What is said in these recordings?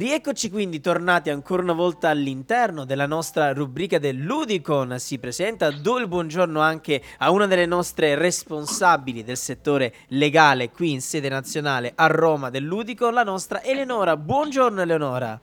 Rieccoci quindi tornati ancora una volta all'interno della nostra rubrica del Ludicon. Si presenta, do il buongiorno anche a una delle nostre responsabili del settore legale qui in sede nazionale a Roma del Ludicon, la nostra Eleonora. Buongiorno Eleonora.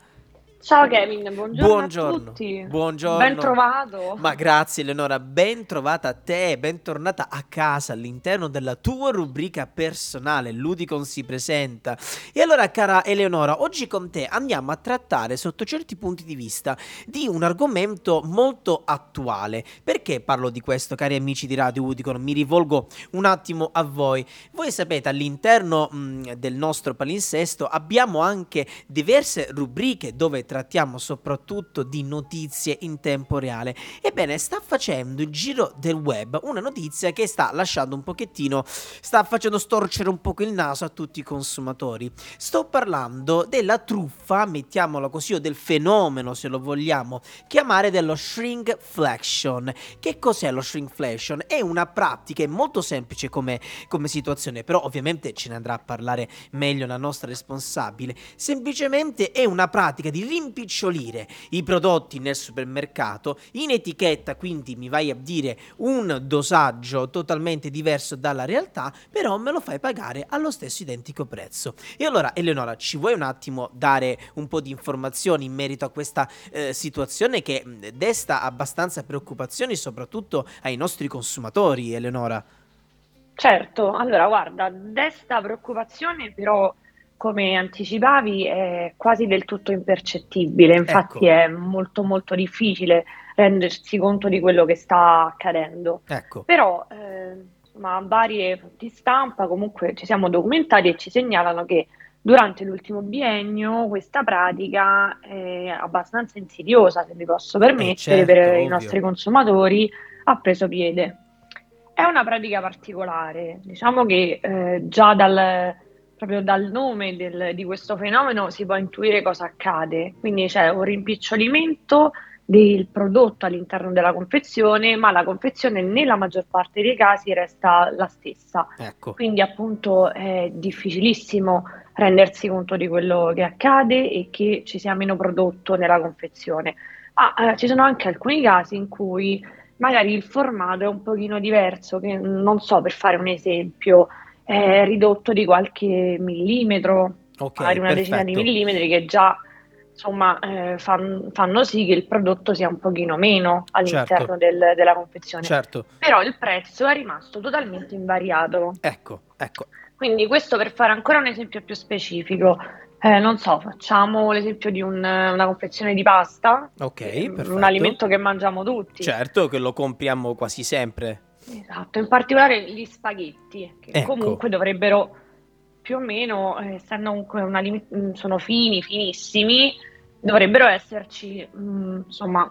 Ciao Kevin, buongiorno, Buongiorno. a tutti. Buongiorno. Ben trovato. Ma grazie Eleonora, ben trovata a te, bentornata a casa all'interno della tua rubrica personale, Ludicon si presenta. E allora cara Eleonora, oggi con te andiamo a trattare sotto certi punti di vista di un argomento molto attuale. Perché parlo di questo cari amici di Radio Udicon? Mi rivolgo un attimo a voi. Voi sapete all'interno mh, del nostro palinsesto abbiamo anche diverse rubriche dove trattiamo soprattutto di notizie in tempo reale. Ebbene, sta facendo il giro del web una notizia che sta lasciando un pochettino, sta facendo storcere un po' il naso a tutti i consumatori. Sto parlando della truffa, mettiamola così, o del fenomeno, se lo vogliamo chiamare, dello shrinkflation. Che cos'è lo shrinkflation? È una pratica, è molto semplice come, come situazione, però ovviamente ce ne andrà a parlare meglio la nostra responsabile. Semplicemente è una pratica di rimpicciolire i prodotti nel supermercato in etichetta, quindi mi vai a dire un dosaggio totalmente diverso dalla realtà, però me lo fai pagare allo stesso identico prezzo. E allora, Eleonora, ci vuoi un attimo dare un po' di informazioni in merito a questa eh, situazione che mh, desta abbastanza preoccupazioni, soprattutto ai nostri consumatori, Eleonora? Certo, allora guarda, desta preoccupazione, però come anticipavi è quasi del tutto impercettibile, infatti Ecco, è molto molto difficile rendersi conto di quello che sta accadendo. ecco, Però, eh, insomma, varie fonti stampa comunque ci siamo documentati e ci segnalano che durante l'ultimo biennio questa pratica è abbastanza insidiosa, se mi posso eh permettere, certo, per i ovvio. nostri consumatori, ha preso piede. È una pratica particolare, diciamo che eh, già dal, proprio dal nome del- di questo fenomeno si può intuire cosa accade, quindi c'è un rimpicciolimento del prodotto all'interno della confezione, ma la confezione nella maggior parte dei casi resta la stessa. Ecco, Quindi appunto è difficilissimo rendersi conto di quello che accade e che ci sia meno prodotto nella confezione. Ma eh, ci sono anche alcuni casi in cui magari il formato è un pochino diverso, che non so, per fare un esempio, è ridotto di qualche millimetro, magari ok, una decina di perfetto. millimetri che già insomma eh, fan- fanno sì che il prodotto sia un pochino meno Certo, all'interno del- della confezione. certo. Però il prezzo è rimasto totalmente invariato. Ecco, ecco. Quindi questo per fare ancora un esempio più specifico, eh, non so, facciamo l'esempio di un- una confezione di pasta, Ok, che è un perfetto. alimento che mangiamo tutti. Certo che lo compriamo quasi sempre. Esatto, in particolare gli spaghetti, che Ecco, comunque dovrebbero più o meno, eh, essendo comunque un alime- mm, sono fini, finissimi, dovrebbero esserci, mm, insomma,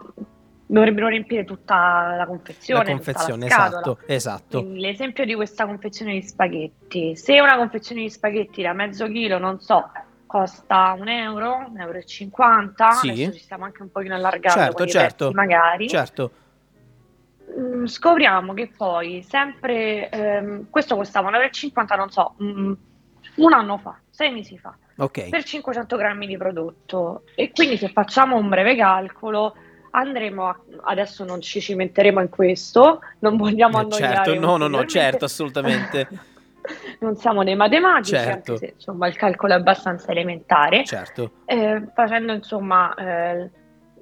dovrebbero riempire tutta la la confezione, la confezione, scatola. esatto, esatto. Quindi l'esempio di questa confezione di spaghetti, se una confezione di spaghetti da mezzo chilo, non so, costa un euro, un euro e cinquanta, adesso Sì, ci stiamo anche un pochino allargando certo, certo, magari, certo. Mm, scopriamo che poi sempre, ehm, questo costava un euro e cinquanta, non so, mm, un anno fa, sei mesi fa, Ok, per 500 grammi di prodotto. E quindi se facciamo un breve calcolo, andremo a, adesso non ci cimenteremo in questo, non vogliamo Eh, certo, annoiare no, no, no, certo, assolutamente. Non siamo dei matematici, anche Certo, se insomma il calcolo è abbastanza elementare. certo. Eh, facendo insomma, eh,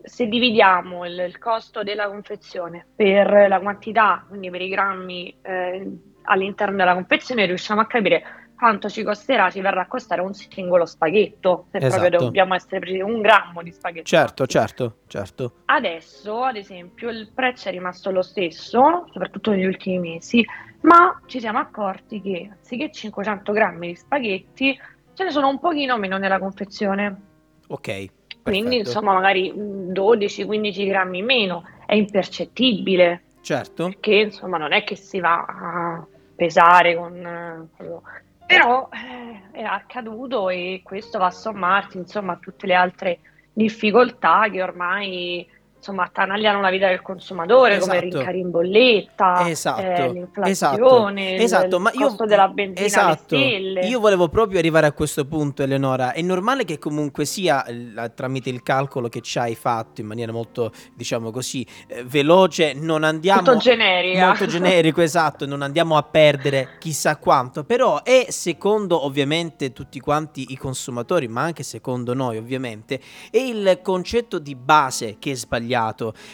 se dividiamo il, il costo della confezione per la quantità, quindi per i grammi eh, all'interno della confezione, riusciamo a capire quanto ci costerà, ci verrà a costare un singolo spaghetto, se proprio Esatto. dobbiamo essere precisi, un grammo di spaghetto Certo, certo, certo. Adesso, ad esempio, il prezzo è rimasto lo stesso, soprattutto negli ultimi mesi, ma ci siamo accorti che anziché 500 grammi di spaghetti, ce ne sono un pochino meno nella confezione. Ok, Quindi, perfetto. insomma, magari mm, 12-15 grammi in meno è impercettibile, Certo, perché insomma non è che si va a pesare con... eh, quello. Però eh, è accaduto e questo va a sommarsi, insomma, a tutte le altre difficoltà che ormai insomma attanagliano la vita del consumatore come Esatto. rincari in bolletta, eh, Esatto, esatto, l'inflazione, il, esatto, il ma io costo della benzina esatto, io volevo proprio arrivare a questo punto, Eleonora. È normale che comunque sia eh, tramite il calcolo che ci hai fatto in maniera molto, diciamo così, eh, veloce, non andiamo Molto generica. molto generico, esatto, non andiamo a perdere chissà quanto, però è secondo ovviamente tutti quanti i consumatori, ma anche secondo noi ovviamente, è il concetto di base che è sbagliato,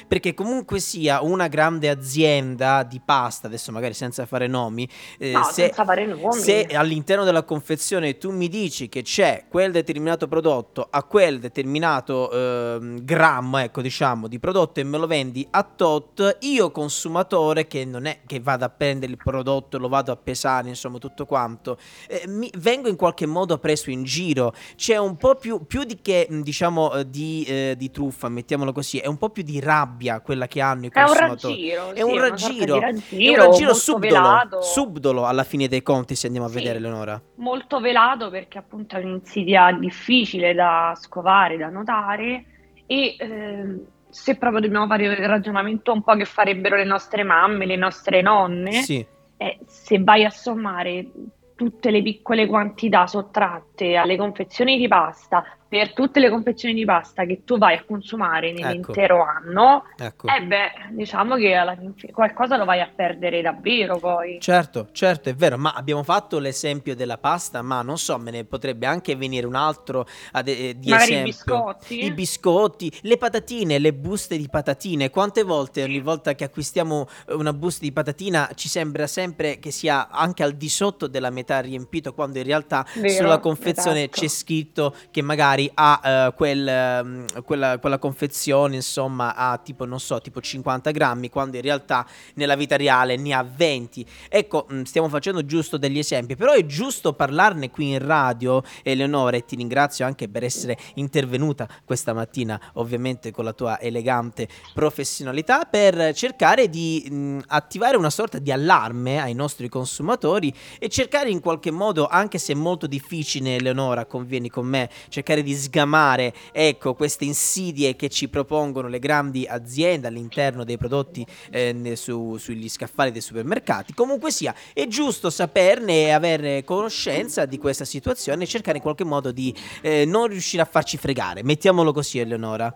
perché comunque sia una grande azienda di pasta, adesso magari senza fare nomi, eh, No, se, fare nomi. se all'interno della confezione tu mi dici che c'è quel determinato prodotto a quel determinato ehm, grammo, ecco diciamo, di prodotto e me lo vendi a tot, io consumatore che non è che vado a prendere il prodotto, lo vado a pesare, insomma tutto quanto, eh, mi, vengo in qualche modo preso in giro, c'è un po' più, più di che diciamo eh, di, eh, di truffa, mettiamolo così, è un po' più di rabbia quella che hanno i È un consumatori. raggiro, È sì, un raggiro, è un raggiro raggiro subdolo, subdolo alla fine dei conti se andiamo a Sì. vedere Leonora. molto velato perché appunto è un'insidia difficile da scovare, da notare e ehm, se proprio dobbiamo fare il ragionamento un po' che farebbero le nostre mamme, le nostre nonne, Sì, eh, se vai a sommare tutte le piccole quantità sottratte alle confezioni di pasta per tutte le confezioni di pasta che tu vai a consumare ecco, nell'intero anno, ecco. eh beh, diciamo che alla qualcosa lo vai a perdere davvero poi. Certo, certo, è vero, ma abbiamo fatto l'esempio della pasta, ma non so, me ne potrebbe anche venire un altro ad- eh, di Magari i esempio. biscotti. I biscotti, le patatine, le buste di patatine. Quante volte ogni volta che acquistiamo una busta di patatina ci sembra sempre che sia anche al di sotto della metà riempito, quando in realtà Vero, sulla confezione esatto. c'è scritto che magari ha eh, quel, ehm, quella, quella confezione, insomma, ha tipo, non so, tipo 50 grammi, quando in realtà nella vita reale ne ha 20. Ecco, mh, stiamo facendo giusto degli esempi, però è giusto parlarne qui in radio, Eleonora, e ti ringrazio anche per essere intervenuta questa mattina, ovviamente con la tua elegante professionalità, per cercare di mh, attivare una sorta di allarme ai nostri consumatori e cercare in qualche modo, anche se è molto difficile, Eleonora, convieni con me, cercare di sgamare, ecco, queste insidie che ci propongono le grandi aziende all'interno dei prodotti eh, su- sugli scaffali dei supermercati. Comunque sia, è giusto saperne e avere conoscenza di questa situazione e cercare in qualche modo di eh, non riuscire a farci fregare. Mettiamolo così, Eleonora.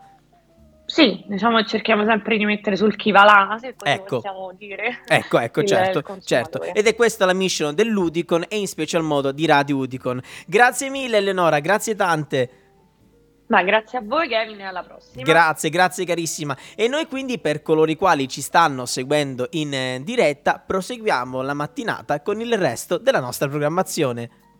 Sì, diciamo cerchiamo sempre di mettere sul chi va là, se così Ecco. possiamo dire. Ecco, ecco, il- certo, il certo. Ed è questa la mission dell'Udicon e in special modo di Radio Udicon. Grazie mille, Eleonora, grazie tante. Ma grazie a voi Kevin e alla prossima. Grazie, grazie carissima. E noi quindi per coloro i quali ci stanno seguendo in eh, diretta proseguiamo la mattinata con il resto della nostra programmazione.